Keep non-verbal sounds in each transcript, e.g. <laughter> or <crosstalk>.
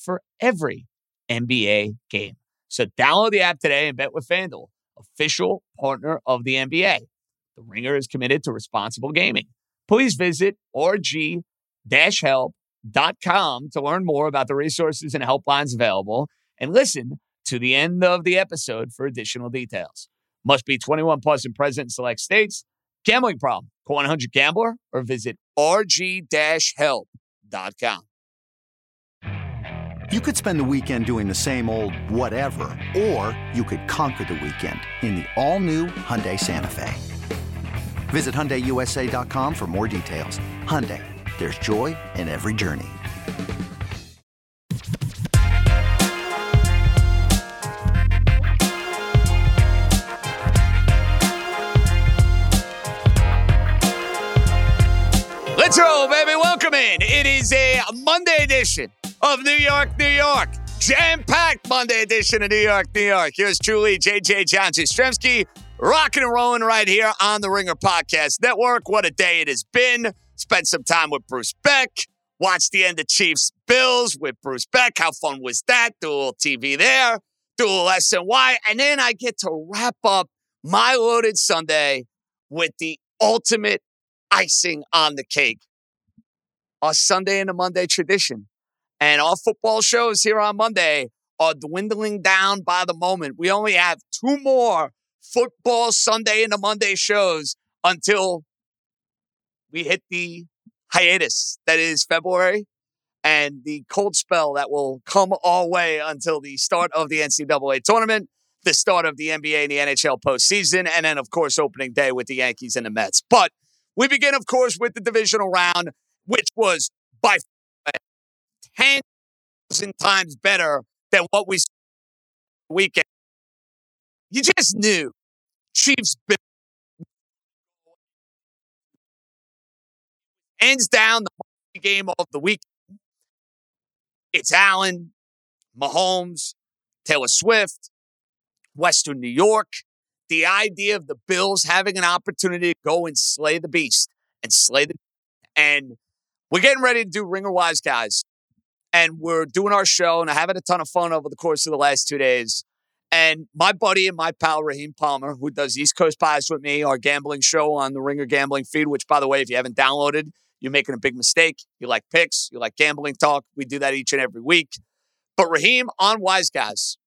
for every NBA game. So download the app today and bet with FanDuel, official partner of the NBA. The Ringer is committed to responsible gaming. Please visit rg-help.com to learn more about the resources and helplines available and listen to the end of the episode for additional details. Must be 21 plus and present in select states. Gambling problem? Call 100 Gambler or visit rg-help.com. You could spend the weekend doing the same old whatever, or you could conquer the weekend in the all-new Hyundai Santa Fe. Visit HyundaiUSA.com for more details. Hyundai, there's joy in every journey. Let's roll, baby. Welcome in. It is a Monday edition of New York, New York. Jam packed Monday edition of New York, New York. Here's truly JJ John Jastremski, rocking and rolling right here on the Ringer Podcast Network. What a day it has been. Spent some time with Bruce Beck. Watched the end of Chiefs Bills with Bruce Beck. How fun was that? Do a little TV there, do a little SNY. And then I get to wrap up my loaded Sunday with the ultimate icing on the cake. Our Sunday and a Monday tradition. And our football shows here on Monday are dwindling down by the moment. We only have two more football Sunday and a Monday shows until we hit the hiatus that is February and the cold spell that will come our way until the start of the NCAA tournament, the start of the NBA and the NHL postseason, and then, of course, opening day with the Yankees and the Mets. But we begin, of course, with the divisional round, which was by 10,000 times better than what we saw weekend. You just knew Chiefs hands down the game of the week. It's Allen, Mahomes, Taylor Swift, Western New York. The idea of the Bills having an opportunity to go and slay the beast and slay the and we're getting ready to do Ringer Wise guys. And we're doing our show and having a ton of fun over the course of the last two days. And my buddy and my pal Raheem Palmer, who does East Coast Bias with me, our gambling show on the Ringer Gambling feed, which by the way, if you haven't downloaded, you're making a big mistake. You like picks, you like gambling talk. We do that each and every week. But Raheem on Wise Guys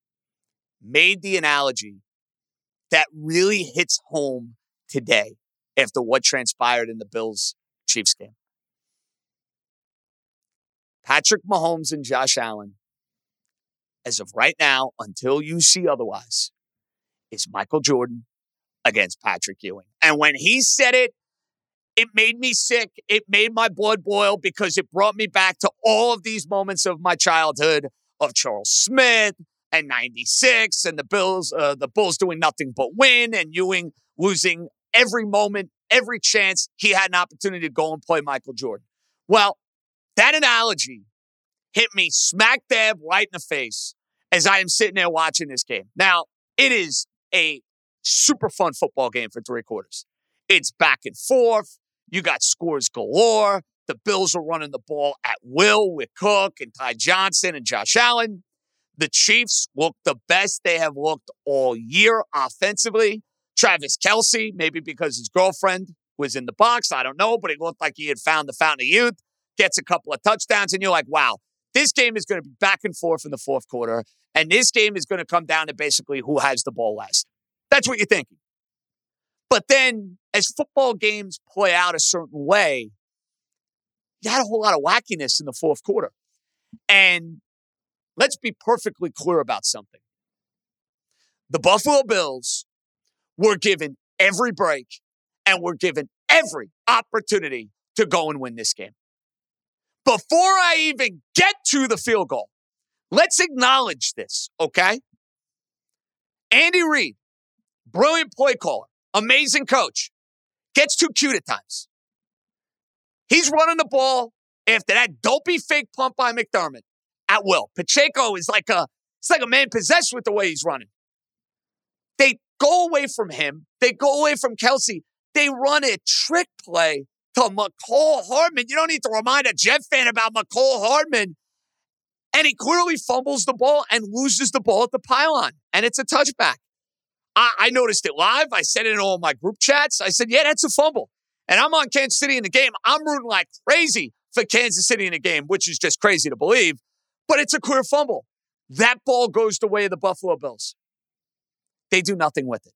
made the analogy that really hits home today after what transpired in the Bills Chiefs game. Patrick Mahomes and Josh Allen, as of right now, until you see otherwise, is Michael Jordan against Patrick Ewing. And when he said it, it made me sick. It made my blood boil because it brought me back to all of these moments of my childhood of Charles Smith and 96 and the Bills, uh, the Bulls doing nothing but win and Ewing losing every moment, every chance he had an opportunity to go and play Michael Jordan. Well, that analogy hit me smack dab right in the face as I am sitting there watching this game. Now, it is a super fun football game for three quarters. It's back and forth. You got scores galore. The Bills are running the ball at will with Cook and Ty Johnson and Josh Allen. The Chiefs look the best they have looked all year offensively. Travis Kelce, maybe because his girlfriend was in the box, I don't know, but it looked like he had found the fountain of youth, gets a couple of touchdowns, and you're like, wow, This game is going to be back and forth in the fourth quarter, and this game is going to come down to basically who has the ball last. That's what you're thinking. But then, as football games play out a certain way, you had a whole lot of wackiness in the fourth quarter. And let's be perfectly clear about something. The Buffalo Bills were given every break and were given every opportunity to go and win this game. Before I even get to the field goal, let's acknowledge this, okay? Andy Reid, brilliant play caller, amazing coach, gets too cute at times. He's running the ball after that dopey fake pump by McDermott at will. Pacheco is like a it's like a man possessed with the way he's running. They go away from him. They go away from Kelce. They run a trick play to Mecole Hardman. You don't need to remind a Jet fan about Mecole Hardman. And he clearly fumbles the ball and loses the ball at the pylon. And it's a touchback. I, I noticed it live. I said it in all my group chats. I said, yeah, that's a fumble. And I'm on Kansas City in the game. I'm rooting like crazy for Kansas City in the game, which is just crazy to believe. But it's a clear fumble. That ball goes the way of the Buffalo Bills. They do nothing with it.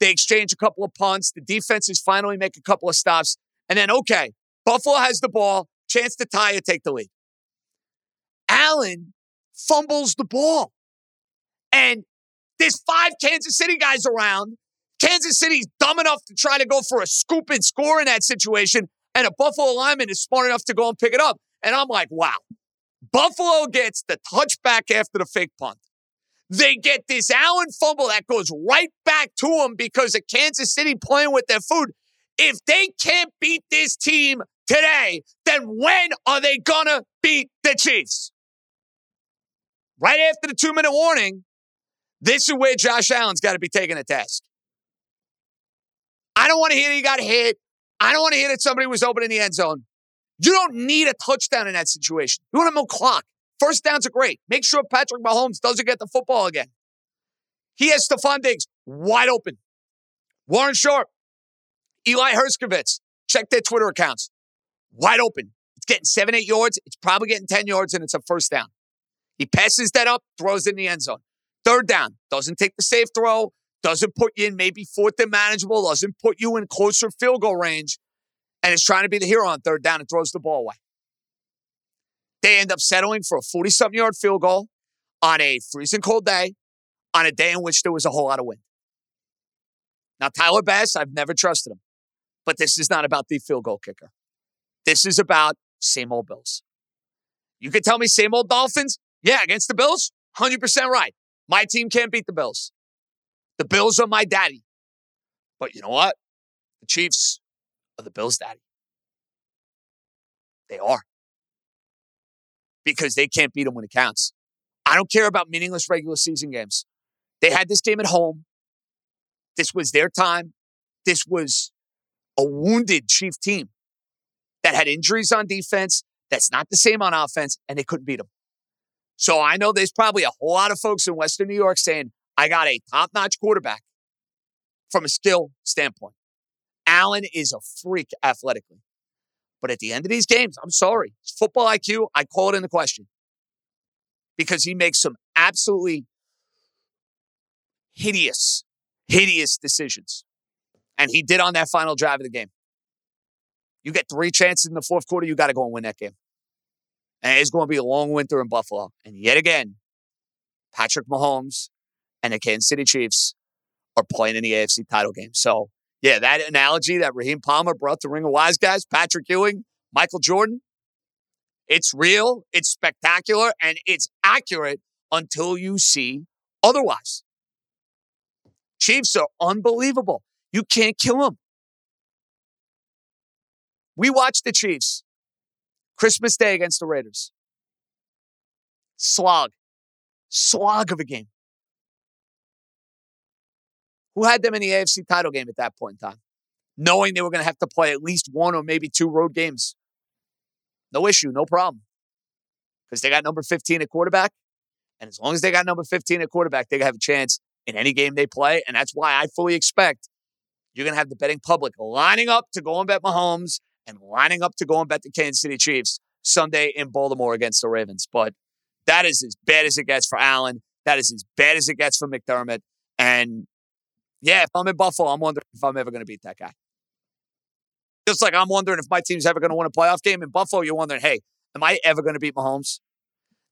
They exchange a couple of punts. The defenses finally make a couple of stops. And then, okay, Buffalo has the ball, chance to tie it, take the lead. Allen fumbles the ball. And there's five Kansas City guys around. Kansas City's dumb enough to try to go for a scoop and score in that situation. And a Buffalo lineman is smart enough to go and pick it up. And I'm like, wow. Buffalo gets the touchback after the fake punt. They get this Allen fumble that goes right back to them because of Kansas City playing with their food. If they can't beat this team today, then when are they going to beat the Chiefs? Right after the two minute warning, this is where Josh Allen's got to be taking a task. I don't want to hear that he got hit. I don't want to hear that somebody was open in the end zone. You don't need a touchdown in that situation. You want to milk clock. First downs are great. Make sure Patrick Mahomes doesn't get the football again. He has Stefon Diggs wide open. Warren Sharp, Eli Hershkovich, check their Twitter accounts. Wide open. It's getting seven, eight yards. It's probably getting 10 yards, and it's a first down. He passes that up, throws in the end zone. Third down, doesn't take the safe throw, doesn't put you in maybe fourth and manageable, doesn't put you in closer field goal range, and is trying to be the hero on third down and throws the ball away. They end up settling for a 40 something yard field goal on a freezing cold day, on a day in which there was a whole lot of wind. Now, Tyler Bass, I've never trusted him, but this is not about the field goal kicker. This is about same old Bills. You could tell me same old Dolphins? Yeah, against the Bills? 100% right. My team can't beat the Bills. The Bills are my daddy. But you know what? The Chiefs are the Bills' daddy. They are because they can't beat them when it counts. I don't care about meaningless regular season games. They had this game at home. This was their time. This was a wounded Chief team that had injuries on defense. That's not the same on offense, and they couldn't beat them. So I know there's probably a whole lot of folks in Western New York saying, I got a top notch quarterback from a skill standpoint. Allen is a freak athletically. But at the end of these games, I'm sorry, football IQ, I call it into question because he makes some absolutely hideous, hideous decisions. And he did on that final drive of the game. You get three chances in the fourth quarter, you got to go and win that game. And it's going to be a long winter in Buffalo. And yet again, Patrick Mahomes and the Kansas City Chiefs are playing in the AFC title game. So yeah, that analogy that Raheem Palmer brought to Ringer Wise Guys, Patrick Ewing, Michael Jordan, it's real, it's spectacular, and it's accurate until you see otherwise. Chiefs are unbelievable. You can't kill them. We watched the Chiefs Christmas Day against the Raiders. Slog. Slog of a game. Who had them in the AFC title game at that point in time? Knowing they were going to have to play at least one or maybe two road games. No issue, no problem. Because they got number 15 at quarterback. And as long as they got number 15 at quarterback, they have a chance in any game they play. And that's why I fully expect you're going to have the betting public lining up to go and bet Mahomes and lining up to go and bet the Kansas City Chiefs Sunday in Baltimore against the Ravens. But that is as bad as it gets for Allen. That is as bad as it gets for McDermott. And yeah, if I'm in Buffalo, I'm wondering if I'm ever going to beat that guy. Just like I'm wondering if my team's ever going to win a playoff game in Buffalo, you're wondering, hey, am I ever going to beat Mahomes?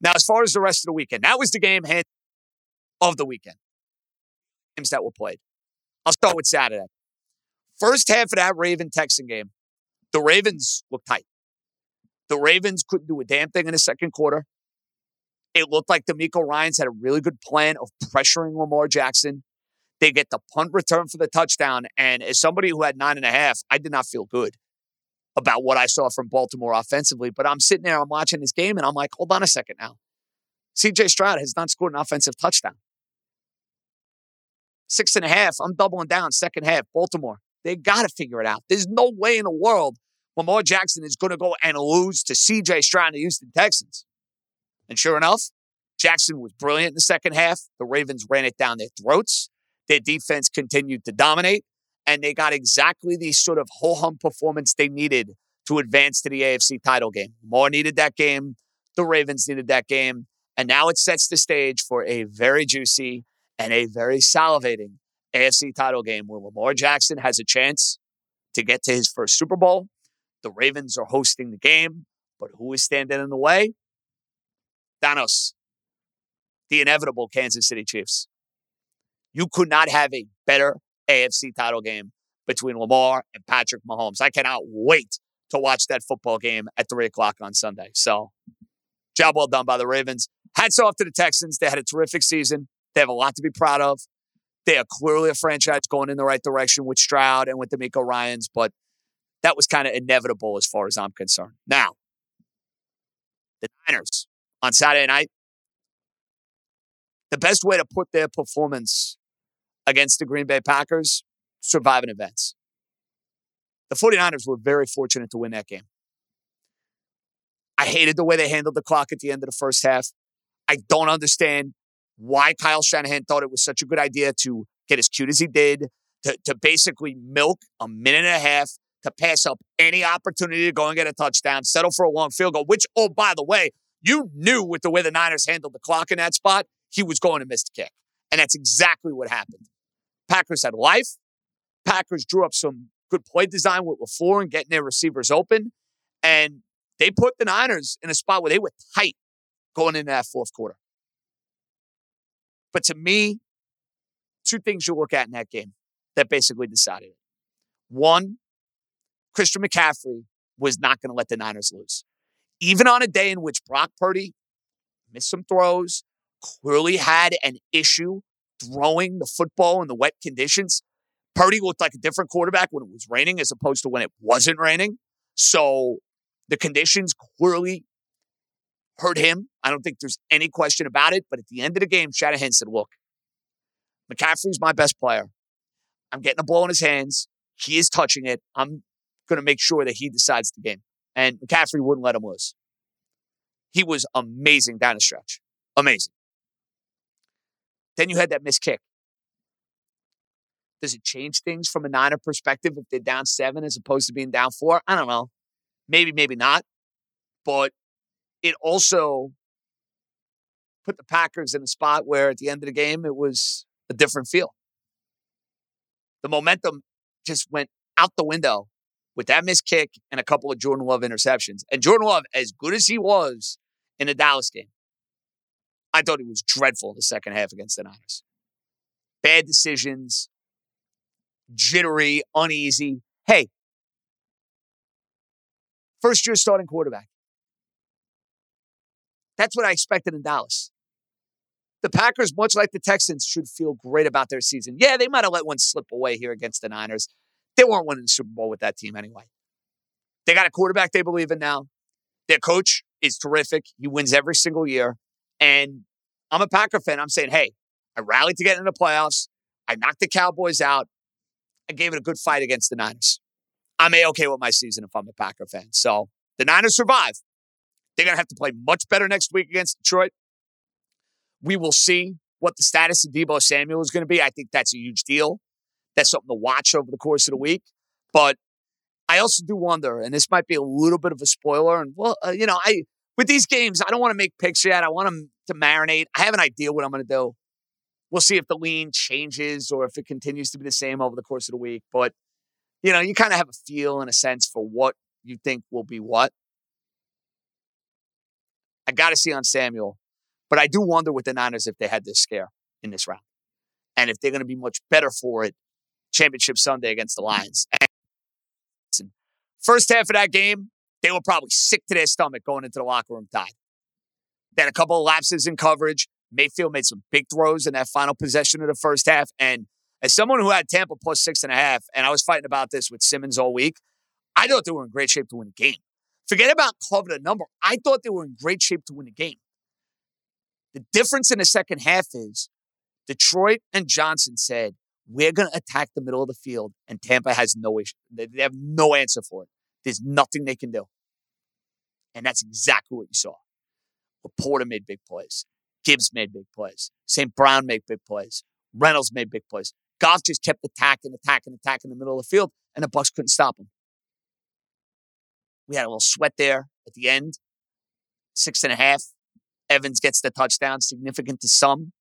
Now, as far as the rest of the weekend, that was the game hand of the weekend. Games that were played. I'll start with Saturday. First half of that Raven Texan game, the Ravens looked tight. The Ravens couldn't do a damn thing in the second quarter. It looked like DeMeco Ryans had a really good plan of pressuring Lamar Jackson. They get the punt return for the touchdown. And as somebody who had nine and a half, I did not feel good about what I saw from Baltimore offensively. But I'm sitting there, I'm watching this game, and I'm like, hold on a second now. CJ Stroud has not scored an offensive touchdown. Six and a half, I'm doubling down, second half, Baltimore. They got to figure it out. There's no way in the world Lamar Jackson is going to go and lose to CJ Stroud and the Houston Texans. And sure enough, Jackson was brilliant in the second half. The Ravens ran it down their throats. Their defense continued to dominate, and they got exactly the sort of ho hum performance they needed to advance to the AFC title game. More needed that game. The Ravens needed that game. And now it sets the stage for a very juicy and a very salivating AFC title game where Lamar Jackson has a chance to get to his first Super Bowl. The Ravens are hosting the game, but who is standing in the way? Thanos, the inevitable Kansas City Chiefs. You could not have a better AFC title game between Lamar and Patrick Mahomes. I cannot wait to watch that football game at three o'clock on Sunday. So, job well done by the Ravens. Hats off to the Texans. They had a terrific season. They have a lot to be proud of. They are clearly a franchise going in the right direction with Stroud and with DeMeco Ryans, but that was kind of inevitable as far as I'm concerned. Now, the Niners on Saturday night, the best way to put their performance against the Green Bay Packers, surviving events. The 49ers were very fortunate to win that game. I hated the way they handled the clock at the end of the first half. I don't understand why Kyle Shanahan thought it was such a good idea to get as cute as he did, to, to basically milk a minute and a half to pass up any opportunity to go and get a touchdown, settle for a long field goal, which, oh, by the way, you knew with the way the Niners handled the clock in that spot, he was going to miss the kick. And that's exactly what happened. Packers had life. Packers drew up some good play design with LaFleur and getting their receivers open. And they put the Niners in a spot where they were tight going into that fourth quarter. But to me, two things you look at in that game that basically decided it. One, Christian McCaffrey was not going to let the Niners lose. Even on a day in which Brock Purdy missed some throws, clearly had an issue throwing the football in the wet conditions. Purdy looked like a different quarterback when it was raining as opposed to when it wasn't raining. So the conditions clearly hurt him. I don't think there's any question about it. But at the end of the game, Shanahan said, look, McCaffrey's my best player. I'm getting the ball in his hands. He is touching it. I'm going to make sure that he decides the game. And McCaffrey wouldn't let him lose. He was amazing down the stretch. Amazing. Then you had that missed kick. Does it change things from a Niner perspective if they're down seven as opposed to being down four? I don't know. Maybe, maybe not. But it also put the Packers in a spot where at the end of the game, it was a different feel. The momentum just went out the window with that missed kick and a couple of Jordan Love interceptions. And Jordan Love, as good as he was in the Dallas game, I thought he was dreadful in the second half against the Niners. Bad decisions, jittery, uneasy. Hey, first year starting quarterback. That's what I expected in Dallas. The Packers, much like the Texans, should feel great about their season. Yeah, they might have let one slip away here against the Niners. They weren't winning the Super Bowl with that team anyway. They got a quarterback they believe in now. Their coach is terrific. He wins every single year. And I'm a Packer fan. I'm saying, hey, I rallied to get into the playoffs. I knocked the Cowboys out. I gave it a good fight against the Niners. I'm a okay with my season if I'm a Packer fan. So the Niners survive. They're going to have to play much better next week against Detroit. We will see what the status of Debo Samuel is going to be. I think that's a huge deal. That's something to watch over the course of the week. But I also do wonder, and this might be a little bit of a spoiler. And well, uh, you know, I with these games, I don't want to make picks yet. I want them to marinate. I have an idea what I'm going to do. We'll see if the lean changes or if it continues to be the same over the course of the week. But you know, you kind of have a feel and a sense for what you think will be what. I got to see on Samuel, but I do wonder with the Niners if they had this scare in this round and if they're going to be much better for it championship Sunday against the Lions. And first half of that game, they were probably sick to their stomach going into the locker room tied. Then a couple of lapses in coverage. Mayfield made some big throws in that final possession of the first half. And as someone who had Tampa plus six and a half, and I was fighting about this with Simmons all week, I thought they were in great shape to win the game. Forget about covering the number. I thought they were in great shape to win the game. The difference in the second half is Detroit and Johnson said, we're going to attack the middle of the field, and Tampa has no issue. They have no answer for it. There's nothing they can do. And that's exactly what you saw. Porter made big plays. Gibbs made big plays. St. Brown made big plays. Reynolds made big plays. Goff just kept attacking, attacking, attacking in the middle of the field, and the Bucks couldn't stop him. We had a little sweat there at the end. Six and a half. Evans gets the touchdown, significant to some.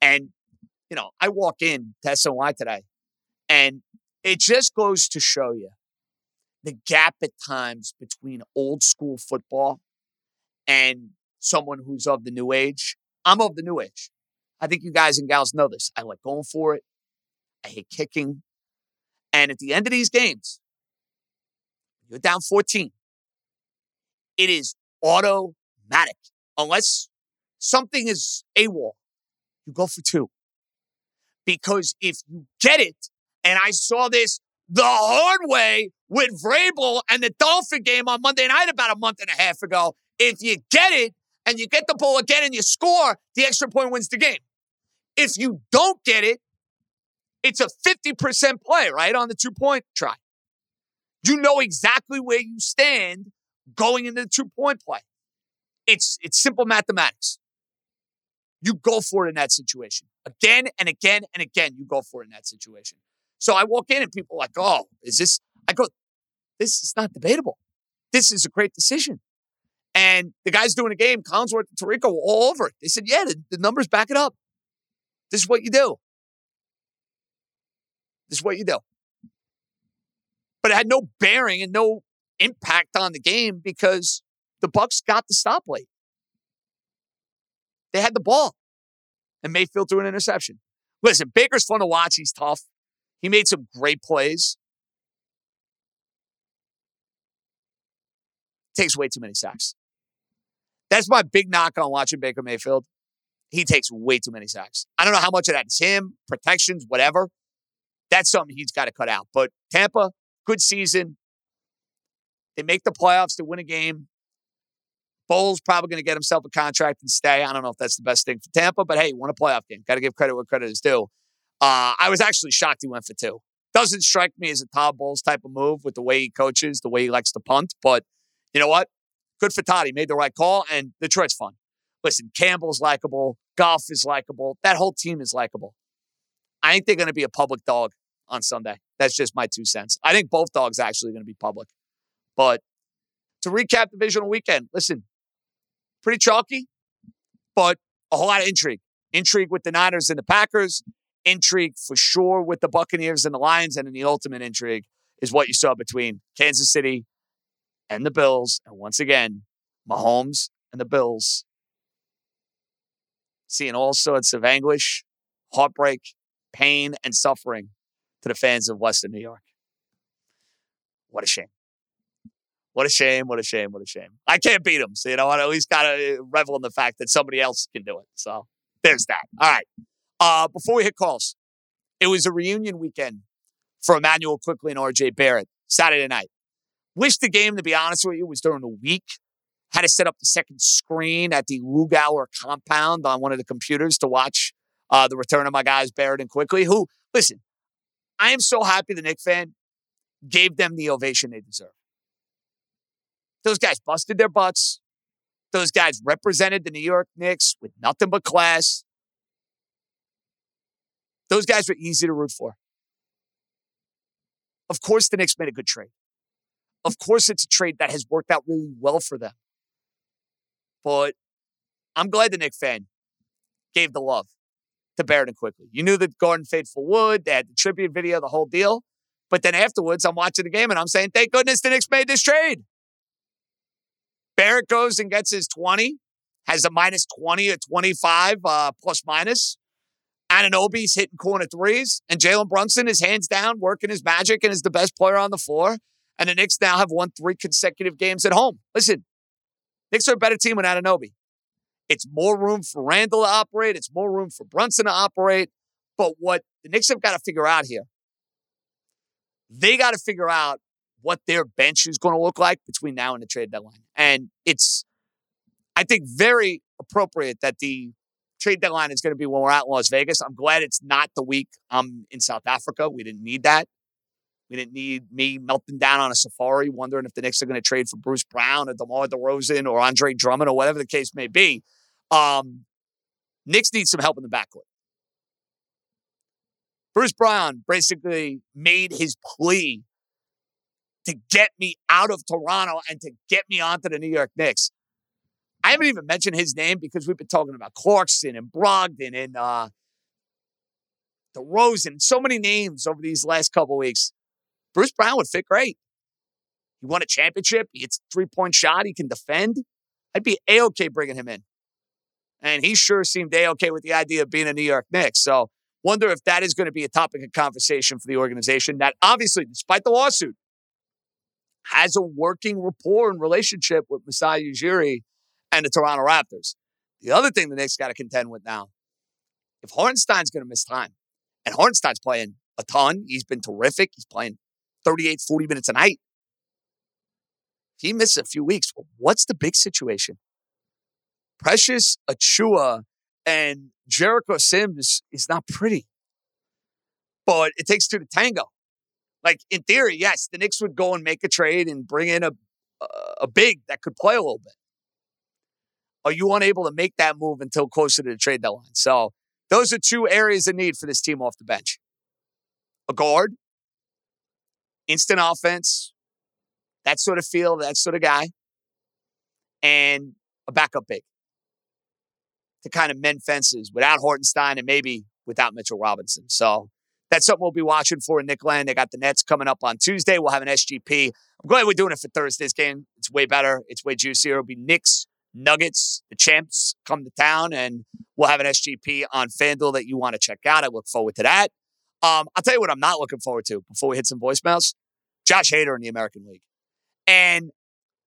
And, you know, I walk in to SNY today, and it just goes to show you the gap at times between old school football and someone who's of the new age. I'm of the new age. I think you guys and gals know this. I like going for it. I hate kicking. And at the end of these games, you're down 14. It is automatic. Unless something is AWOL, you go for two. Because if you get it, and I saw this the hard way with Vrabel and the Dolphin game on Monday night about a month and a half ago. If you get it and you get the ball again and you score, the extra point wins the game. If you don't get it, it's a 50% play, right? On the two point try. You know exactly where you stand going into the two point play. It's, it's simple mathematics. You go for it in that situation. Again and again and again, you go for it in that situation. So I walk in and people are like, oh, is this? I go, this is not debatable. This is a great decision. And the guys doing the game, Collinsworth and Tirico, were all over it. They said, yeah, the, the numbers back it up. This is what you do. This is what you do. But it had no bearing and no impact on the game because the Bucks got the stop late. They had the ball. And Mayfield threw an interception. Listen, Baker's fun to watch. He's tough. He made some great plays. Takes way too many sacks. That's my big knock on watching Baker Mayfield. He takes way too many sacks. I don't know how much of that is him, protections, whatever. That's something he's got to cut out. But Tampa, good season. They make the playoffs to win a game. Bowles probably going to get himself a contract and stay. I don't know if that's the best thing for Tampa, but hey, won a playoff game. Got to give credit where credit is due. Uh, I was actually shocked he went for two. Doesn't strike me as a Todd Bowles type of move with the way he coaches, the way he likes to punt. But you know what? Good for Todd. He made the right call, and Detroit's fun. Listen, Campbell's likable. Goff is likable. That whole team is likable. I think they're going to be a public dog on Sunday. That's just my two cents. I think both dogs actually going to be public. But to recap the divisional weekend, listen, pretty chalky, but a whole lot of intrigue. Intrigue with the Niners and the Packers, intrigue for sure with the Buccaneers and the Lions, and then the ultimate intrigue is what you saw between Kansas City and the Bills. And once again, Mahomes and the Bills seeing all sorts of anguish, heartbreak, pain, and suffering to the fans of Western New York. What a shame. What a shame. What a shame. What a shame. I can't beat them. So, you know, I at least got to revel in the fact that somebody else can do it. So there's that. All right. Uh, before we hit calls, it was a reunion weekend for Immanuel Quickley and RJ Barrett Saturday night. Wish the game, to be honest with you, was during the week. Had to set up the second screen at the Lugauer compound on one of the computers to watch uh, the return of my guys Barrett and Quickley, Who, listen, I am so happy the Knick fan gave them the ovation they deserve. Those guys busted their butts. Those guys represented the New York Knicks with nothing but class. Those guys were easy to root for. Of course, the Knicks made a good trade. Of course, it's a trade that has worked out really well for them. But I'm glad the Knick fan gave the love to Barrett and Quickley. You knew that Garden Faithful would. They had the tribute video, the whole deal. But then afterwards, I'm watching the game and I'm saying, thank goodness the Knicks made this trade. Barrett goes and gets his 20, has a minus 20 or 25 uh, plus minus. Anunoby's hitting corner threes, and Jalen Brunson is hands down working his magic and is the best player on the floor. And the Knicks now have won three consecutive games at home. Listen, Knicks are a better team with Anunoby. It's more room for Randle to operate. It's more room for Brunson to operate. But what the Knicks have got to figure out here, they got to figure out what their bench is going to look like between now and the trade deadline. And it's, I think, very appropriate that the trade deadline is going to be when we're at Las Vegas. I'm glad it's not the week I'm in South Africa. We didn't need that. We didn't need me melting down on a safari, wondering if the Knicks are going to trade for Bruce Brown or DeMar DeRozan or Andre Drummond or whatever the case may be. Um, Knicks need some help in the backcourt. Bruce Brown basically made his plea to get me out of Toronto and to get me onto the New York Knicks. I haven't even mentioned his name because we've been talking about Clarkson and Brogdon and uh, DeRozan, so many names over these last couple weeks. Bruce Brown would fit great. He won a championship. He hits three point shot. He can defend. I'd be a okay bringing him in. And he sure seemed a okay with the idea of being a New York Knicks. So wonder if that is going to be a topic of conversation for the organization that obviously, despite the lawsuit, has a working rapport and relationship with Masai Ujiri and the Toronto Raptors. The other thing the Knicks got to contend with now, if Hartenstein's going to miss time, and Hartenstein's playing a ton, he's been terrific. He's playing 38, 40 minutes a night. He misses a few weeks, what's the big situation? Precious Achiuwa and Jericho Sims is not pretty, but it takes two to tango. Like in theory, yes, the Knicks would go and make a trade and bring in a a big that could play a little bit. Are you unable to make that move until closer to the trade deadline? So those are two areas of need for this team off the bench. A guard, instant offense, that sort of feel, that sort of guy, and a backup big to kind of mend fences without Hartenstein and maybe without Mitchell Robinson. So that's something we'll be watching for in Nickland. They got the Nets coming up on Tuesday. We'll have an SGP. I'm glad we're doing it for Thursday's game. It's way better. It's way juicier. It'll be Knicks, Nuggets, the champs come to town, and we'll have an SGP on FanDuel that you want to check out. I look forward to that. Um, I'll tell you what I'm not looking forward to before we hit some voicemails. Josh Hader in the American League. And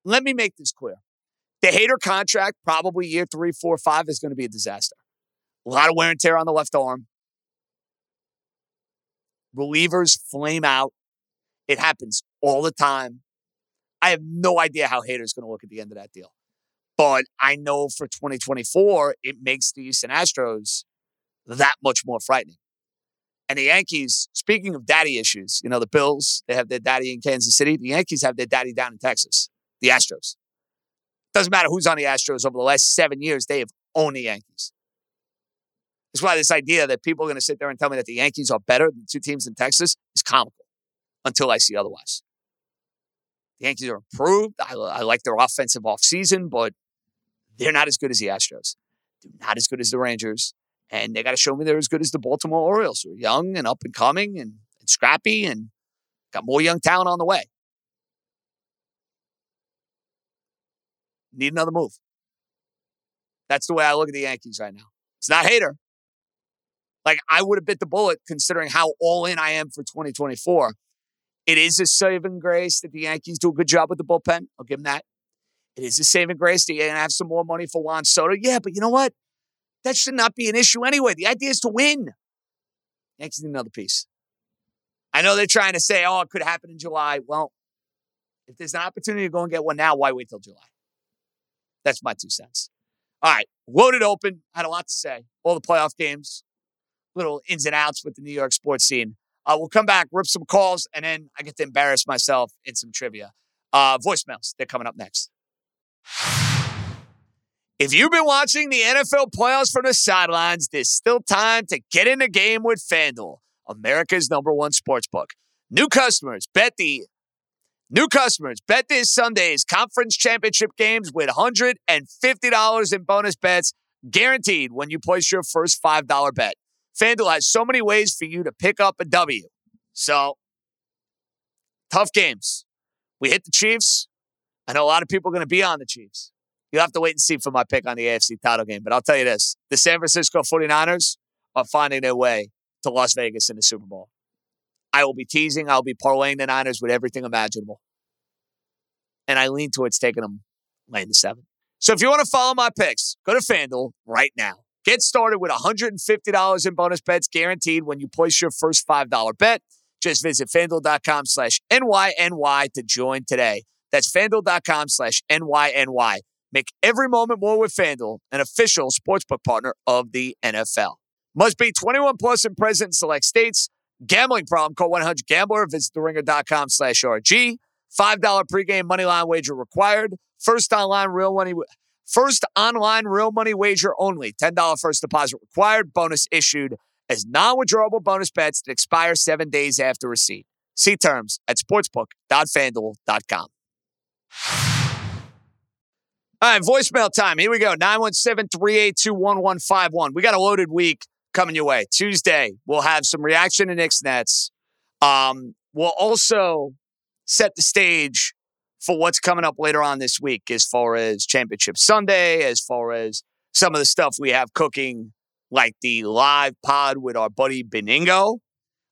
let me make this clear. The Hader contract, probably year three, four, five, is going to be a disaster. A lot of wear and tear on the left arm. Relievers flame out. It happens all the time. I have no idea how Hader's going to look at the end of that deal. But I know for 2024, it makes the Houston Astros that much more frightening. And the Yankees, speaking of daddy issues, you know, the Bills, they have their daddy in Kansas City. The Yankees have their daddy down in Texas, the Astros. Doesn't matter who's on the Astros over the last seven years, they have owned the Yankees. That's why this idea that people are going to sit there and tell me that the Yankees are better than two teams in Texas is comical until I see otherwise. The Yankees are improved. I, I like their offensive offseason, but they're not as good as the Astros. They're not as good as the Rangers. And they got to show me they're as good as the Baltimore Orioles, who are young and up and coming and, and scrappy and got more young talent on the way. Need another move. That's the way I look at the Yankees right now. It's not Hader. Like I would have bit the bullet considering how all in I am for 2024. It is a saving grace that the Yankees do a good job with the bullpen. I'll give them that. It is a saving grace that you have some more money for Juan Soto. Yeah, but you know what? That should not be an issue anyway. The idea is to win. Yankees need another piece. I know they're trying to say, oh, it could happen in July. Well, if there's an opportunity to go and get one now, why wait till July? That's my two cents. All right, loaded open. Had a lot to say. All the playoff games, little ins and outs with the New York sports scene. Uh, we'll come back, rip some calls, and then I get to embarrass myself in some trivia. Uh, voicemails, they're coming up next. If you've been watching the NFL playoffs from the sidelines, there's still time to get in the game with FanDuel, America's number one sports book. New customers bet the New customers bet this Sunday's conference championship games with $150 in bonus bets guaranteed when you place your first $5 bet. FanDuel has so many ways for you to pick up a W. So, tough games. We hit the Chiefs. I know a lot of people are going to be on the Chiefs. You'll have to wait and see for my pick on the AFC title game. But I'll tell you this the San Francisco 49ers are finding their way to Las Vegas in the Super Bowl. I will be teasing. I'll be parlaying the Niners with everything imaginable. And I lean towards taking them lane the seven. So if you want to follow my picks, go to FanDuel right now. Get started with $150 in bonus bets guaranteed when you place your first $5 bet. Just visit fanduel.com slash NYNY to join today. That's fanduel.com slash NYNY. Make every moment more with FanDuel, an official sportsbook partner of the NFL. Must be 21 plus and present in select states. Gambling problem, call 100 Gambler. Visit theringer.com slash RG. $5 pregame moneyline wager required. First online real money. First online real money wager only. $10 first deposit required. Bonus issued as non-withdrawable bonus bets that expire seven days after receipt. See terms at sportsbook.fanduel.com. All right, voicemail time. Here we go. 917-382-1151. We got a loaded week coming your way. Tuesday, we'll have some reaction to Knicks Nets. Um, we'll also set the stage for what's coming up later on this week as far as Championship Sunday, as far as some of the stuff we have cooking, like the live pod with our buddy Benigno.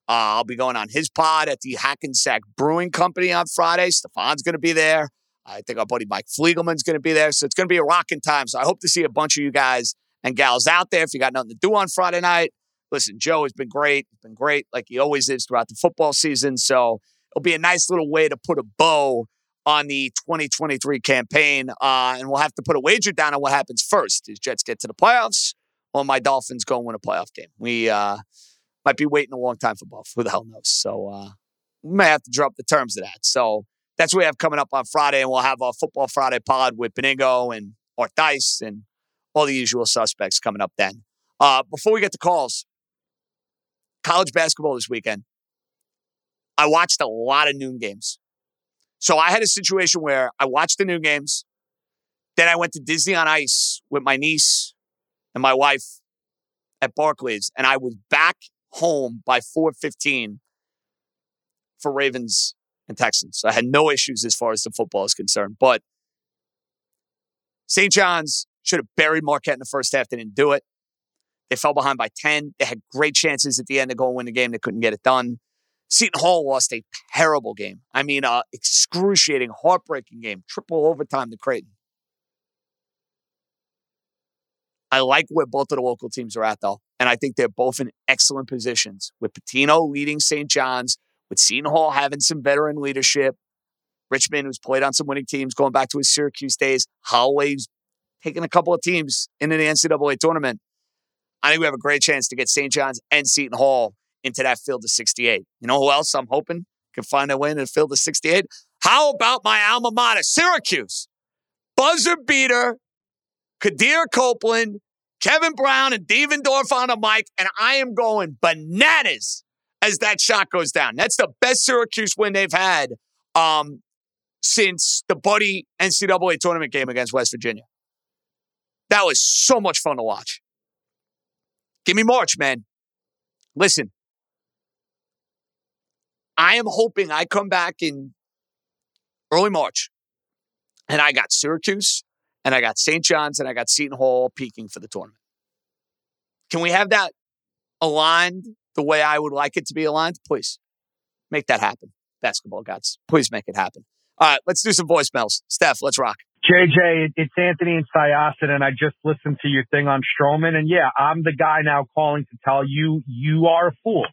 Uh, I'll be going on his pod at the Hackensack Brewing Company on Friday. Stefan's going to be there. I think our buddy Mike Fliegelman's going to be there. So it's going to be a rocking time. So I hope to see a bunch of you guys and gals out there. If you got nothing to do on Friday night, listen, Joe has been great. He's been great like he always is throughout the football season. So it'll be a nice little way to put a bow on the 2023 campaign. Uh, and we'll have to put a wager down on what happens first. Is Jets get to the playoffs or my Dolphins go and win a playoff game? We uh, might be waiting a long time for both. Who the hell knows? So uh, we may have to drop the terms of that. So that's what we have coming up on Friday. And we'll have our Football Friday pod with Benigno and Dice and all the usual suspects coming up then. Uh, before we get to calls, college basketball this weekend. I watched a lot of noon games. So I had a situation where I watched the noon games. Then I went to Disney on Ice with my niece and my wife at Barclays, and I was back home by 4:15 for Ravens and Texans. I had no issues as far as the football is concerned. But St. John's should have buried Marquette in the first half. They didn't do it. They fell behind by 10. They had great chances at the end to go and win the game. They couldn't get it done. Seton Hall lost a terrible game. I mean, uh, excruciating, heartbreaking game. Triple overtime to Creighton. I like where both of the local teams are at, though. And I think they're both in excellent positions with Pitino leading St. John's, with Seton Hall having some veteran leadership. Richmond, who's played on some winning teams, going back to his Syracuse days. Holloway's taking a couple of teams into the NCAA tournament. I think we have a great chance to get St. John's and Seton Hall into that field of 68. You know who else I'm hoping can find their way into the field of 68? How about my alma mater, Syracuse? Buzzer beater, Quadir Copeland, Kevin Brown, and Devendorf on a mic, and I am going bananas as that shot goes down. That's the best Syracuse win they've had um, since the Buddy NCAA tournament game against West Virginia. That was so much fun to watch. Give me March, man. Listen, I am hoping I come back in early March and I got Syracuse and I got St. John's and I got Seton Hall peaking for the tournament. Can we have that aligned the way I would like it to be aligned? Please make that happen. Basketball gods, please make it happen. All right, let's do some voicemails. Steph, let's rock. JJ, it's Anthony and Syosset, and I just listened to your thing on Stroman. And yeah, I'm the guy now calling to tell you you are a fool.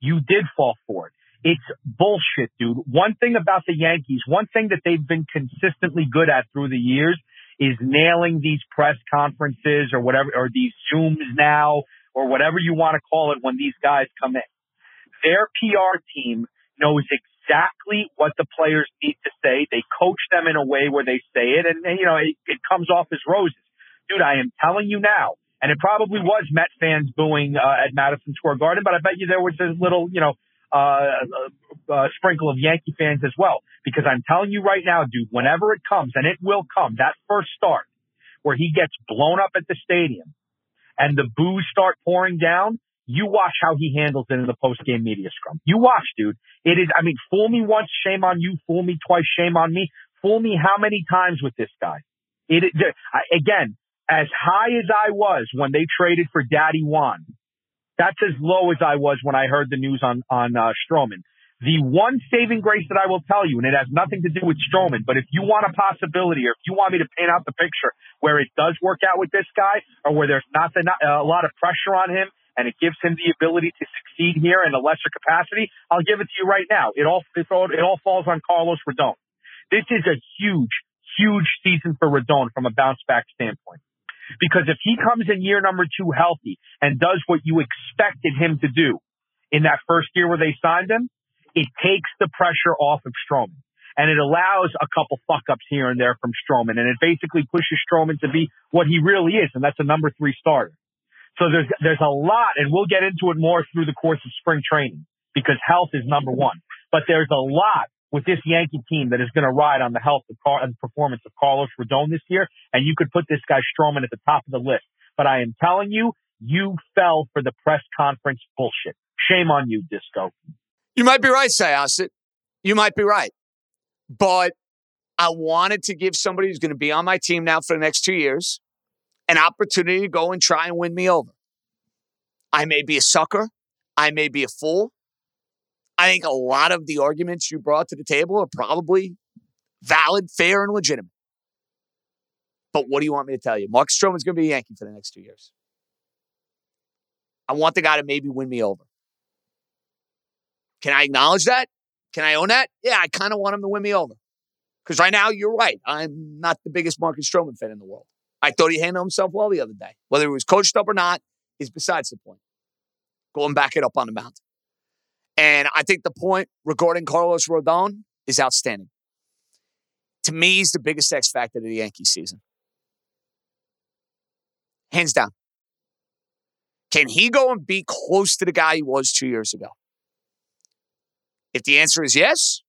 You did fall for it. It's bullshit, dude. One thing about the Yankees, one thing that they've been consistently good at through the years is nailing these press conferences or whatever, or these Zooms now, or whatever you want to call it when these guys come in. Their PR team knows exactly what the players need to say. They coach them in a way where they say it, and, and you know, it, it comes off as roses. Dude, I am telling you now, and it probably was Met fans booing uh, at Madison Square Garden, but I bet you there was a little, you know, uh, uh, sprinkle of Yankee fans as well. Because I'm telling you right now, dude, whenever it comes, and it will come, that first start where he gets blown up at the stadium and the boos start pouring down, you watch how he handles it in the post game media scrum. You watch, dude. It is, I mean, fool me once, shame on you. Fool me twice, shame on me. Fool me how many times with this guy? It, again, as high as I was when they traded for Daddy Juan, that's as low as I was when I heard the news on, on, uh, Stroman. The one saving grace that I will tell you, and it has nothing to do with Stroman, but if you want a possibility or if you want me to paint out the picture where it does work out with this guy or where there's not the, a lot of pressure on him and it gives him the ability to succeed here in a lesser capacity, I'll give it to you right now. It all, it all, it all falls on Carlos Rodon. This is a huge, huge season for Rodon from a bounce back standpoint. Because if he comes in year number two healthy and does what you expected him to do in that first year where they signed him, it takes the pressure off of Stroman. And it allows a couple fuck ups here and there from Stroman. And it basically pushes Stroman to be what he really is. And that's a number three starter. So there's, there's a lot, and we'll get into it more through the course of spring training because health is number one. But there's a lot with this Yankee team that is going to ride on the health of Car- and performance of Carlos Rodon this year. And you could put this guy Stroman at the top of the list. But I am telling you, you fell for the press conference bullshit. Shame on you, Disco. You might be right, Syosset. You might be right. But I wanted to give somebody who's going to be on my team now for the next two years an opportunity to go and try and win me over. I may be a sucker. I may be a fool. I think a lot of the arguments you brought to the table are probably valid, fair, and legitimate. But what do you want me to tell you? Mark Stroman's going to be a Yankee for the next two years. I want the guy to maybe win me over. Can I acknowledge that? Can I own that? Yeah, I kind of want him to win me over. Because right now, you're right. I'm not the biggest Marcus Stroman fan in the world. I thought he handled himself well the other day. Whether he was coached up or not is besides the point. Go and back it up on the mound. And I think the point regarding Carlos Rodon is outstanding. To me, he's the biggest X factor of the Yankee season. Hands down. Can he go and be close to the guy he was two years ago? If the answer is yes,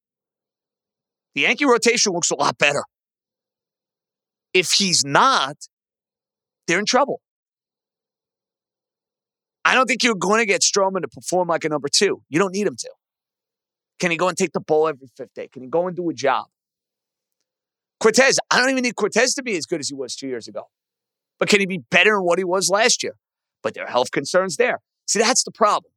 the Yankee rotation looks a lot better. If he's not, they're in trouble. I don't think you're going to get Stroman to perform like a number two. You don't need him to. Can he go and take the ball every fifth day? Can he go and do a job? Cortes, I don't even need Cortes to be as good as he was two years ago. But can he be better than what he was last year? But there are health concerns there. See, that's the problem.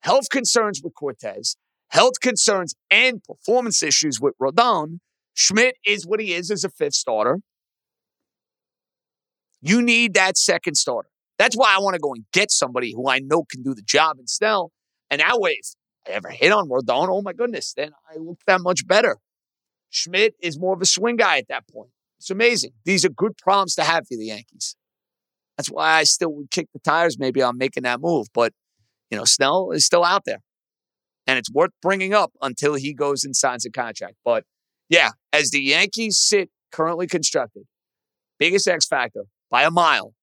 Health concerns with Cortes health concerns and performance issues with Rodon, Schmidt is what he is as a fifth starter. You need that second starter. That's why I want to go and get somebody who I know can do the job in Snell. And that way, if I ever hit on Rodon, oh my goodness, then I look that much better. Schmidt is more of a swing guy at that point. It's amazing. These are good problems to have for the Yankees. That's why I still would kick the tires maybe on making that move. But, you know, Snell is still out there and it's worth bringing up until he goes and signs a contract. But yeah, as the Yankees sit currently constructed, biggest X factor by a mile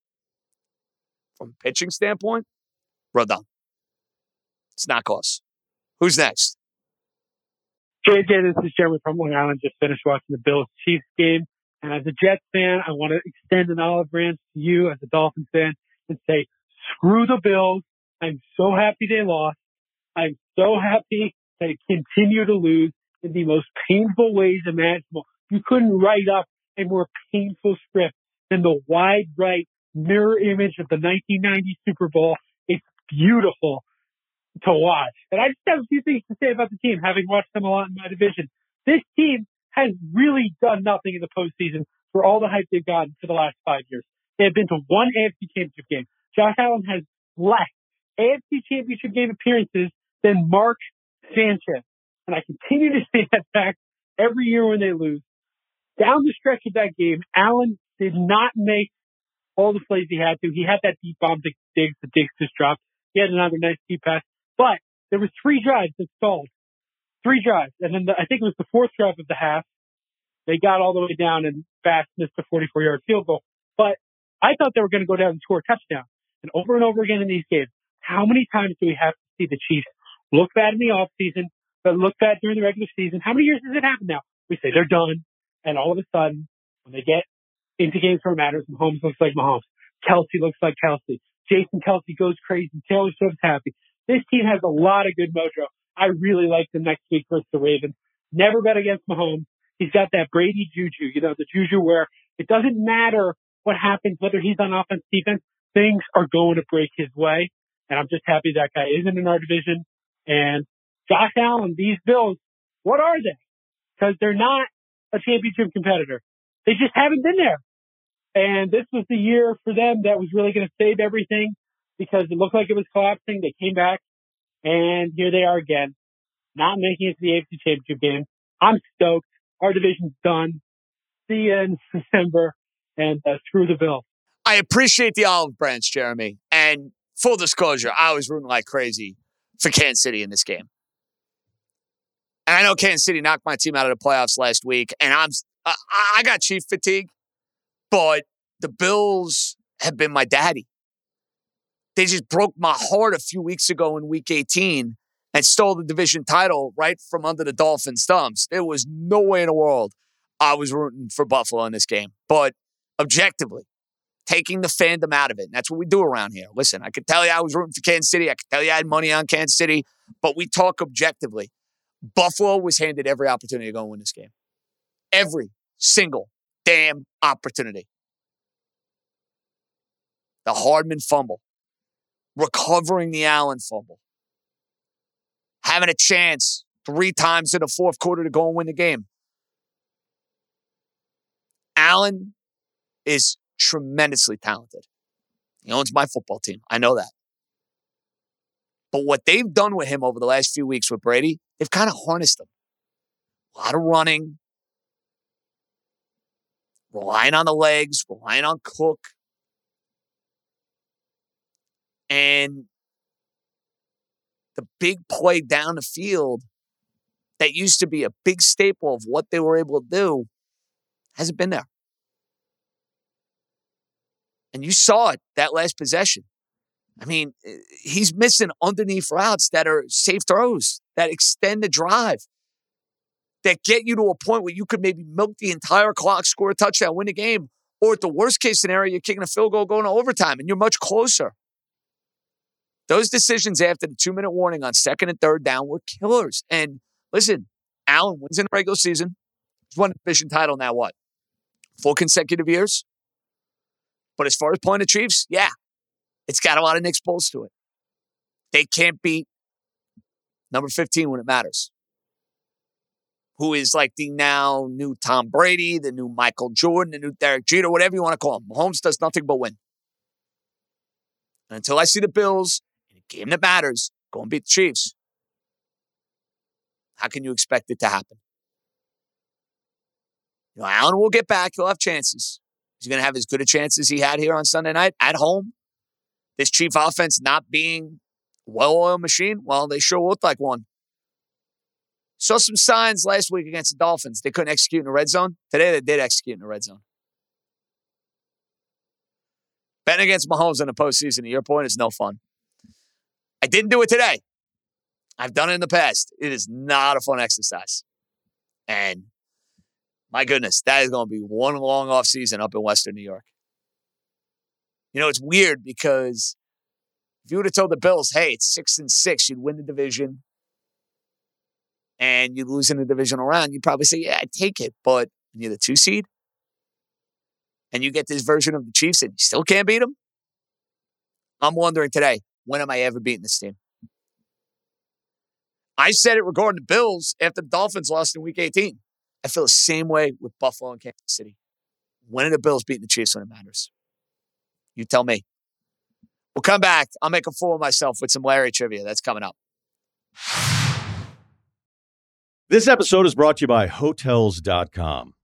from pitching standpoint, Rodon. It's not close. Who's next? JJ, this is Jeremy from Long Island. Just finished watching the Bills Chiefs game. And as a Jets fan, I want to extend an olive branch to you as a Dolphins fan and say, screw the Bills. I'm so happy they lost. I'm so happy that it continued to lose in the most painful ways imaginable. You couldn't write up a more painful script than the wide right mirror image of the 1990 Super Bowl. It's beautiful to watch. And I just have a few things to say about the team, having watched them a lot in my division. This team has really done nothing in the postseason for all the hype they've gotten for the last five years. They have been to one AFC championship game. Josh Allen has less AFC championship game appearances than Mark Sanchez. And I continue to say that fact every year when they lose. Down the stretch of that game, Allen did not make all the plays he had to. He had that deep bomb to Diggs, the Diggs just dropped. He had another nice deep pass, but there was three drives that stalled. Three drives. And then the, I think it was the fourth drive of the half. They got all the way down and Bass missed a 44 yard field goal. But I thought they were going to go down and score a touchdown. And over and over again in these games, how many times do we have to see the Chiefs look bad in the off season, but look bad during the regular season. How many years has it happened now? We say they're done, and all of a sudden, when they get into games where it matters, Mahomes looks like Mahomes. Kelce looks like Kelce. Jason Kelce goes crazy. Taylor Swift's happy. This team has a lot of good mojo. I really like the next week versus the Ravens. Never bet against Mahomes. He's got that Brady juju, you know, the juju where it doesn't matter what happens, whether he's on offense, defense, things are going to break his way. And I'm just happy that guy isn't in our division. And Josh Allen, these Bills, what are they? Because they're not a championship competitor. They just haven't been there. And this was the year for them that was really going to save everything because it looked like it was collapsing. They came back and here they are again, not making it to the AFC championship game. I'm stoked. Our division's done. See you in <laughs> December and uh, screw the bill. I appreciate the olive branch, Jeremy. And full disclosure, I was rooting like crazy for Kansas City in this game. And I know Kansas City knocked my team out of the playoffs last week, and I'm I got chief fatigue. But the Bills have been my daddy. They just broke my heart a few weeks ago in week 18 and stole the division title right from under the Dolphins' thumbs. There was no way in the world I was rooting for Buffalo in this game. But objectively, taking the fandom out of it, And that's what we do around here. Listen, I could tell you I was rooting for Kansas City. I could tell you I had money on Kansas City, but we talk objectively. Buffalo was handed every opportunity to go and win this game. Every single damn opportunity. The Hardman fumble, recovering the Allen fumble, having a chance three times in the fourth quarter to go and win the game. Allen is tremendously talented. He owns my football team. I know that. But what they've done with him over the last few weeks with Brady, they've kind of harnessed him. A lot of running, relying on the legs, relying on Cook. And the big play down the field that used to be a big staple of what they were able to do hasn't been there. And you saw it that last possession. I mean, eh, he's missing underneath routes that are safe throws that extend the drive that get you to a point where you could maybe milk the entire clock, score a touchdown, win the game. Or at the worst case scenario, you're kicking a field goal going to overtime and you're much closer. Those decisions after the two minute warning on second and third down were killers. And listen, Allen wins in the regular season. He's won a division title now, what? Four consecutive years? But as far as playing the Chiefs, yeah, it's got a lot of Nick Foles to it. They can't beat number 15 when it matters who is like the now new Tom Brady, the new Michael Jordan, the new Derek Jeter, whatever you want to call him. Mahomes does nothing but win. And until I see the Bills in a game that matters go and beat the Chiefs, how can you expect it to happen? You know, Allen will get back. He'll have chances. He's going to have as good a chance as he had here on Sunday night at home. This Chief offense not being well-oiled machine, well, they sure looked like one. Saw some signs last week against the Dolphins. They couldn't execute in the red zone. Today they did execute in the red zone. Betting against Mahomes in the postseason, to your point, is no fun. I didn't do it today. I've done it in the past. It is not a fun exercise. And my goodness, that is going to be one long off season up in Western New York. You know, it's weird because if you would have told the Bills, hey, it's six and six, you'd win the division, and you lose in the divisional round, you'd probably say, yeah, I take it. But you're the two seed and you get this version of the Chiefs and you still can't beat them, I'm wondering today, when am I ever beating this team? I said it regarding the Bills after the Dolphins lost in week 18. I feel the same way with Buffalo and Kansas City. When are the Bills beating the Chiefs when it matters? You tell me. We'll come back. I'll make a fool of myself with some Larry trivia. That's coming up. This episode is brought to you by Hotels.com.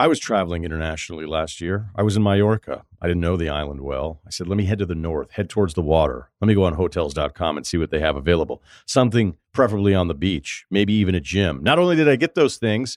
I was traveling internationally last year. I was in Mallorca. I didn't know the island well. I said, let me head to the north, head towards the water. Let me go on Hotels.com and see what they have available. Something preferably on the beach, maybe even a gym. Not only did I get those things,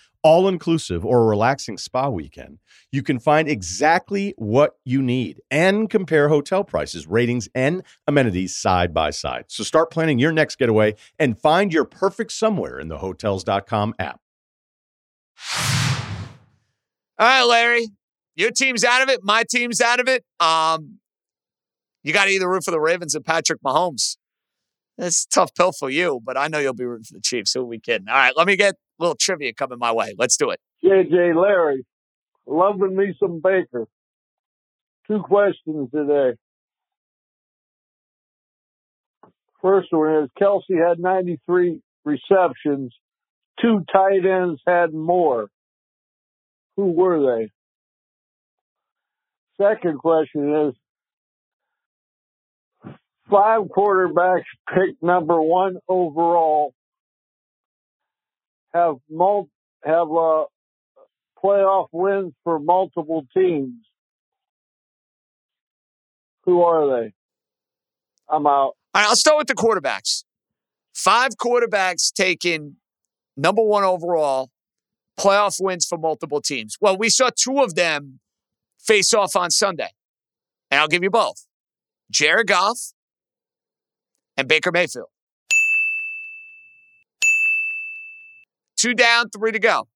all inclusive or a relaxing spa weekend, you can find exactly what you need and compare hotel prices, ratings, and amenities side by side. So start planning your next getaway and find your perfect somewhere in the hotels.com app. All right, Larry, your team's out of it. My team's out of it. Um, you got to either root for the Ravens or Patrick Mahomes. It's tough pill for you, but I know you'll be rooting for the Chiefs. Who are we kidding? All right, let me get little trivia coming my way. Let's do it. JJ Larry, loving me some Baker. Two questions today. First one is Kelce had 93 receptions. Two tight ends had more. Who were they? Second question is five quarterbacks picked number one overall have mul- have uh, playoff wins for multiple teams. Who are they? I'm out. All right, I'll start with the quarterbacks. Five quarterbacks taken number one overall, playoff wins for multiple teams. Well, we saw two of them face off on Sunday. And I'll give you both Jared Goff and Baker Mayfield. Two down, three to go.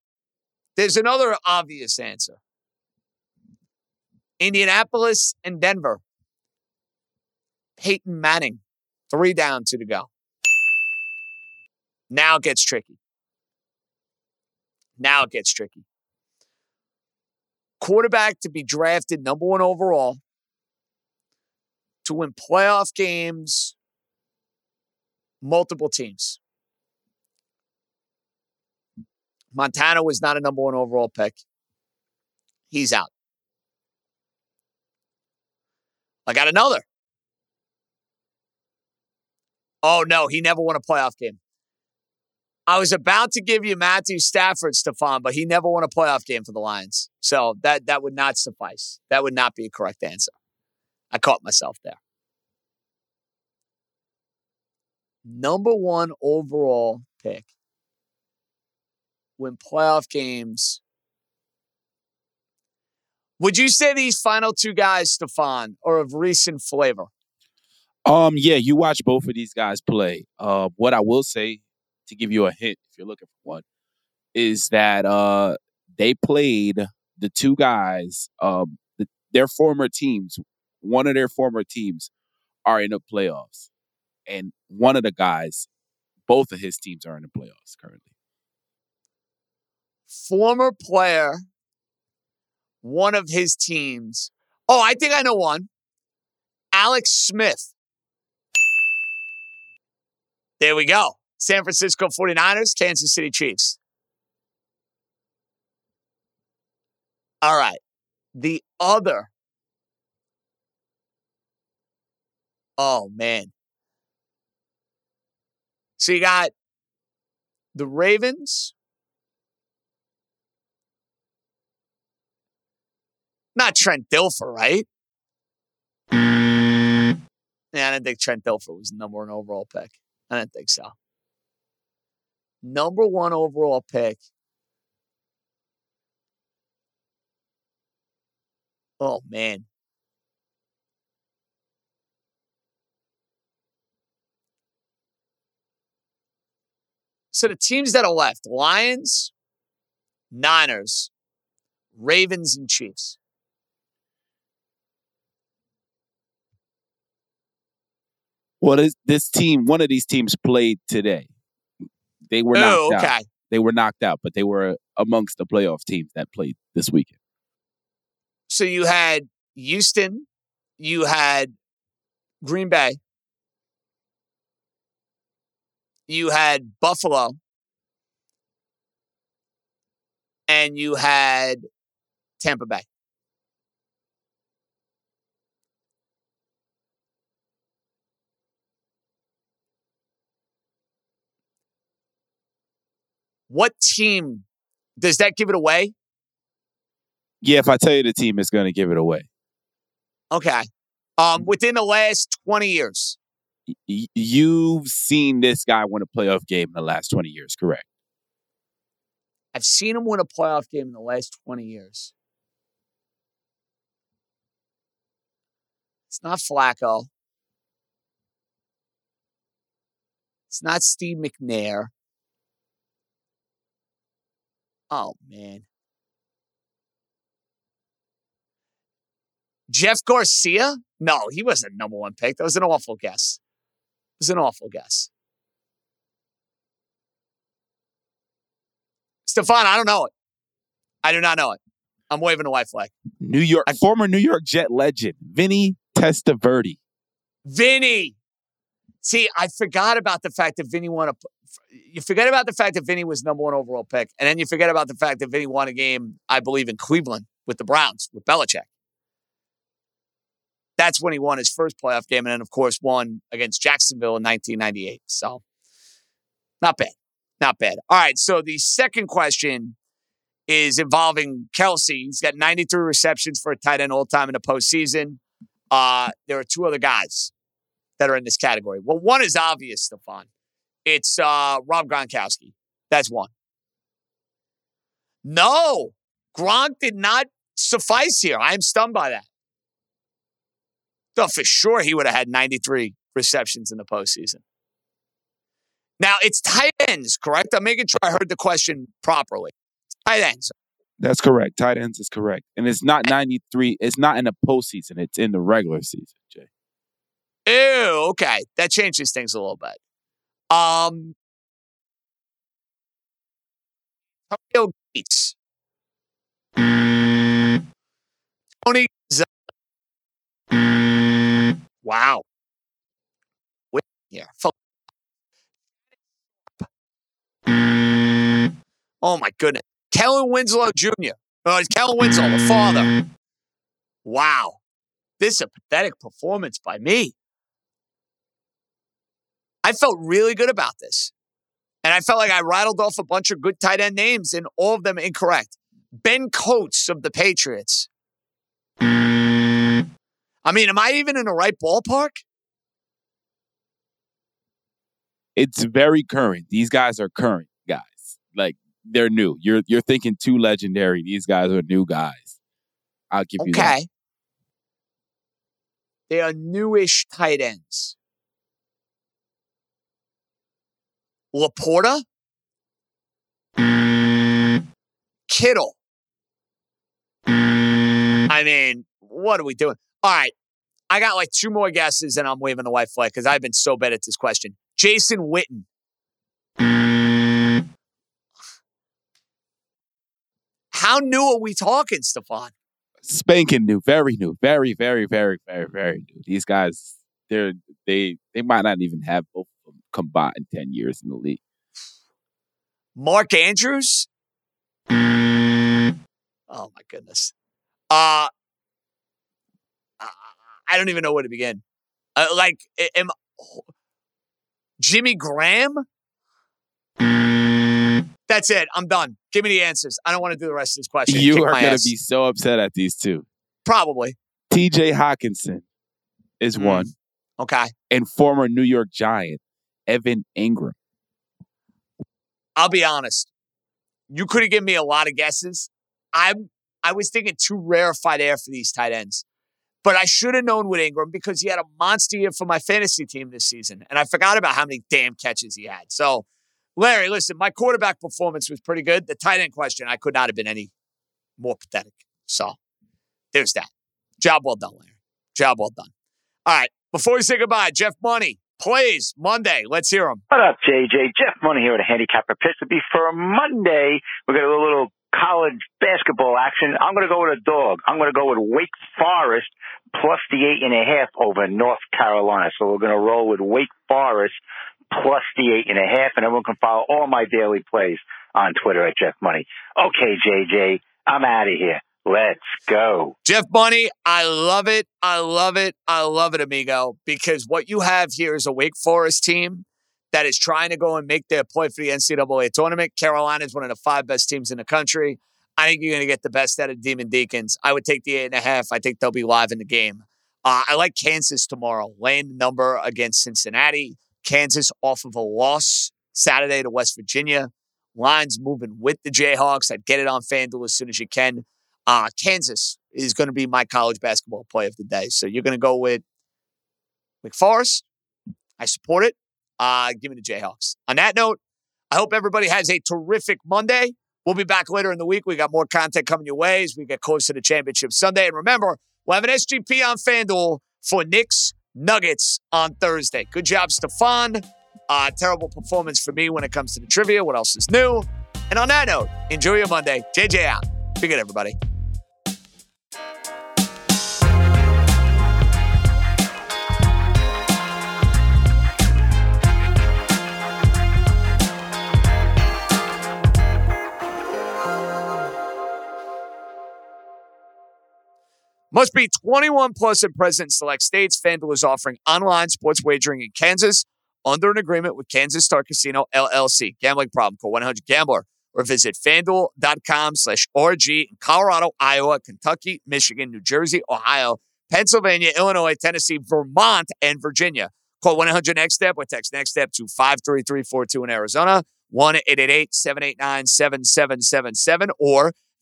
There's another obvious answer Indianapolis and Denver. Peyton Manning, three down, two to go. Now it gets tricky. Now it gets tricky. Quarterback to be drafted number one overall, to win playoff games, multiple teams. Montana was not a number one overall pick. He's out. I got another. Oh, no, he never won a playoff game. I was about to give you Matthew Stafford, Stefan, but he never won a playoff game for the Lions. So that, that would not suffice. That would not be a correct answer. I caught myself there. Number one overall pick. Win playoff games. Would you say these final two guys, Stefan, are of recent flavor? Um, yeah, you watch both of these guys play. Uh, what I will say to give you a hint, if you're looking for one, is that uh, they played the two guys, um, the, their former teams. One of their former teams are in the playoffs, and one of the guys, both of his teams are in the playoffs currently. Former player, one of his teams. Oh, I think I know one. Alex Smith. There we go. San Francisco 49ers, Kansas City Chiefs. All right. The other. Oh, man. So you got the Ravens. Not Trent Dilfer, right? Yeah, I didn't think Trent Dilfer was the number one overall pick. I didn't think so. Number one overall pick. Oh, man. So the teams that are left Lions, Niners, Ravens, and Chiefs. Well, this, this team, one of these teams played today. They were knocked Oh, okay. out. They were knocked out, but they were uh, amongst the playoff teams that played this weekend. So you had Houston, you had Green Bay, you had Buffalo, and you had Tampa Bay. What team does that give it away? Yeah, if I tell you the team, it's going to give it away. Okay. Um, within the last 20 years. Y- you've seen this guy win a playoff game in the last 20 years, correct? I've seen him win a playoff game in the last 20 years. It's not Flacco. It's not Steve McNair. Oh, man. Jeff Garcia? No, he wasn't number one pick. That was an awful guess. It was an awful guess. Stefan, I don't know it. I do not know it. I'm waving a white flag. New York, former New York Jet legend, Vinny Testaverde. Vinny. See, I forgot about the fact that Vinny won a. You forget about the fact that Vinny was number one overall pick, and then you forget about the fact that Vinny won a game, I believe, in Cleveland with the Browns with Belichick. That's when he won his first playoff game, and then of course won against Jacksonville in 1998. So, not bad, not bad. All right, so the second question is involving Kelce. He's got 93 receptions for a tight end all time in the postseason. Uh, there are two other guys that are in this category. Well, one is obvious, Stefan. It's uh, Rob Gronkowski. That's one. No, Gronk did not suffice here. I am stunned by that. Though for sure he would have had 93 receptions in the postseason. Now it's tight ends, correct? I'm making sure I heard the question properly. Tight ends. That's correct. Tight ends is correct. And it's not 93. It's not in the postseason. It's in the regular season, Jay. Ew, okay. That changes things a little bit. Um Tony Gates. Tony Wow. Wait here. Oh my goodness. Kellen Winslow Jr. Oh, it's Kellen Winslow, the father. Wow. This is a pathetic performance by me. I felt really good about this. And I felt like I rattled off a bunch of good tight end names and all of them incorrect. Ben Coates of the Patriots. I mean, am I even in the right ballpark? It's very current. These guys are current guys. Like they're new. You're you're thinking too legendary. These guys are new guys. I'll give you that. Okay. They are newish tight ends. LaPorta? Kittle. I mean, what are we doing? All right. I got like two more guesses and I'm waving the white flag because I've been so bad at this question. Jason Witten. How new are we talking, Stefan? Spanking new, very new, very, very, very, very, very new. These guys, they're they they might not even have both them combined ten years in the league. Mark Andrews? Oh my goodness. Uh I don't even know where to begin. Uh, like, am Jimmy Graham? That's it. I'm done. Give me the answers. I don't want to do the rest of this question. You Kick are going to be so upset at these two. probably T.J. Hockenson is Mm. one, okay. and former New York Giant Evan Engram. I'll be honest. You could have given me a lot of guesses. I'm I was thinking too rarefied air for these tight ends. But I should have known with Ingram because he had a monster year for my fantasy team this season. And I forgot about how many damn catches he had. So, Larry, listen, my quarterback performance was pretty good. The tight end question, I could not have been any more pathetic. So, there's that. Job well done, Larry. Job well done. All right. Before we say goodbye, Jeff Money, please, Monday. Let's hear him. What up, JJ? Jeff Money here at Handicapper Mississippi. For a Monday, we're going to do a little college basketball action. I'm going to go with a dog. I'm going to go with Wake Forest plus the eight and a half over North Carolina. So we're going to roll with Wake Forest plus the eight and a half, and everyone can follow all my daily plays on Twitter at Jeff Money. Okay, JJ, I'm out of here. Let's go. Jeff Money, I love it. I love it. I love it, amigo, because what you have here is a Wake Forest team that is trying to go and make their play for the NCAA tournament. Carolina is one of the five best teams in the country. I think you're going to get the best out of Demon Deacons. I would take the eight and a half. I think they'll be live in the game. Uh, I like Kansas tomorrow, laying the number against Cincinnati. Kansas off of a loss Saturday to West Virginia. Lines moving with the Jayhawks. I'd get it on FanDuel as soon as you can. Uh, Kansas is going to be my college basketball play of the day. So you're going to go with Wake Forest. I support it. Uh, give me the Jayhawks. On that note, I hope everybody has a terrific Monday. We'll be back later in the week. We got more content coming your way as we get close to the championship Sunday. And remember, we'll have an SGP on FanDuel for Knicks Nuggets on Thursday. Good job, Stefan. Uh, terrible performance for me when it comes to the trivia. What else is new? And on that note, enjoy your Monday. JJ out. Be good, everybody. Must be 21 plus in present select states. FanDuel is offering online sports wagering in Kansas under an agreement with Kansas Star Casino LLC. Gambling problem? Call 1-800-GAMBLER or visit FanDuel.com slash RG in Colorado, Iowa, Kentucky, Michigan, New Jersey, Ohio, Pennsylvania, Illinois, Tennessee, Vermont, and Virginia. Call 1-800-NEXT-STEP or text NEXT STEP to 53342 in Arizona, 1-888-789-7777 or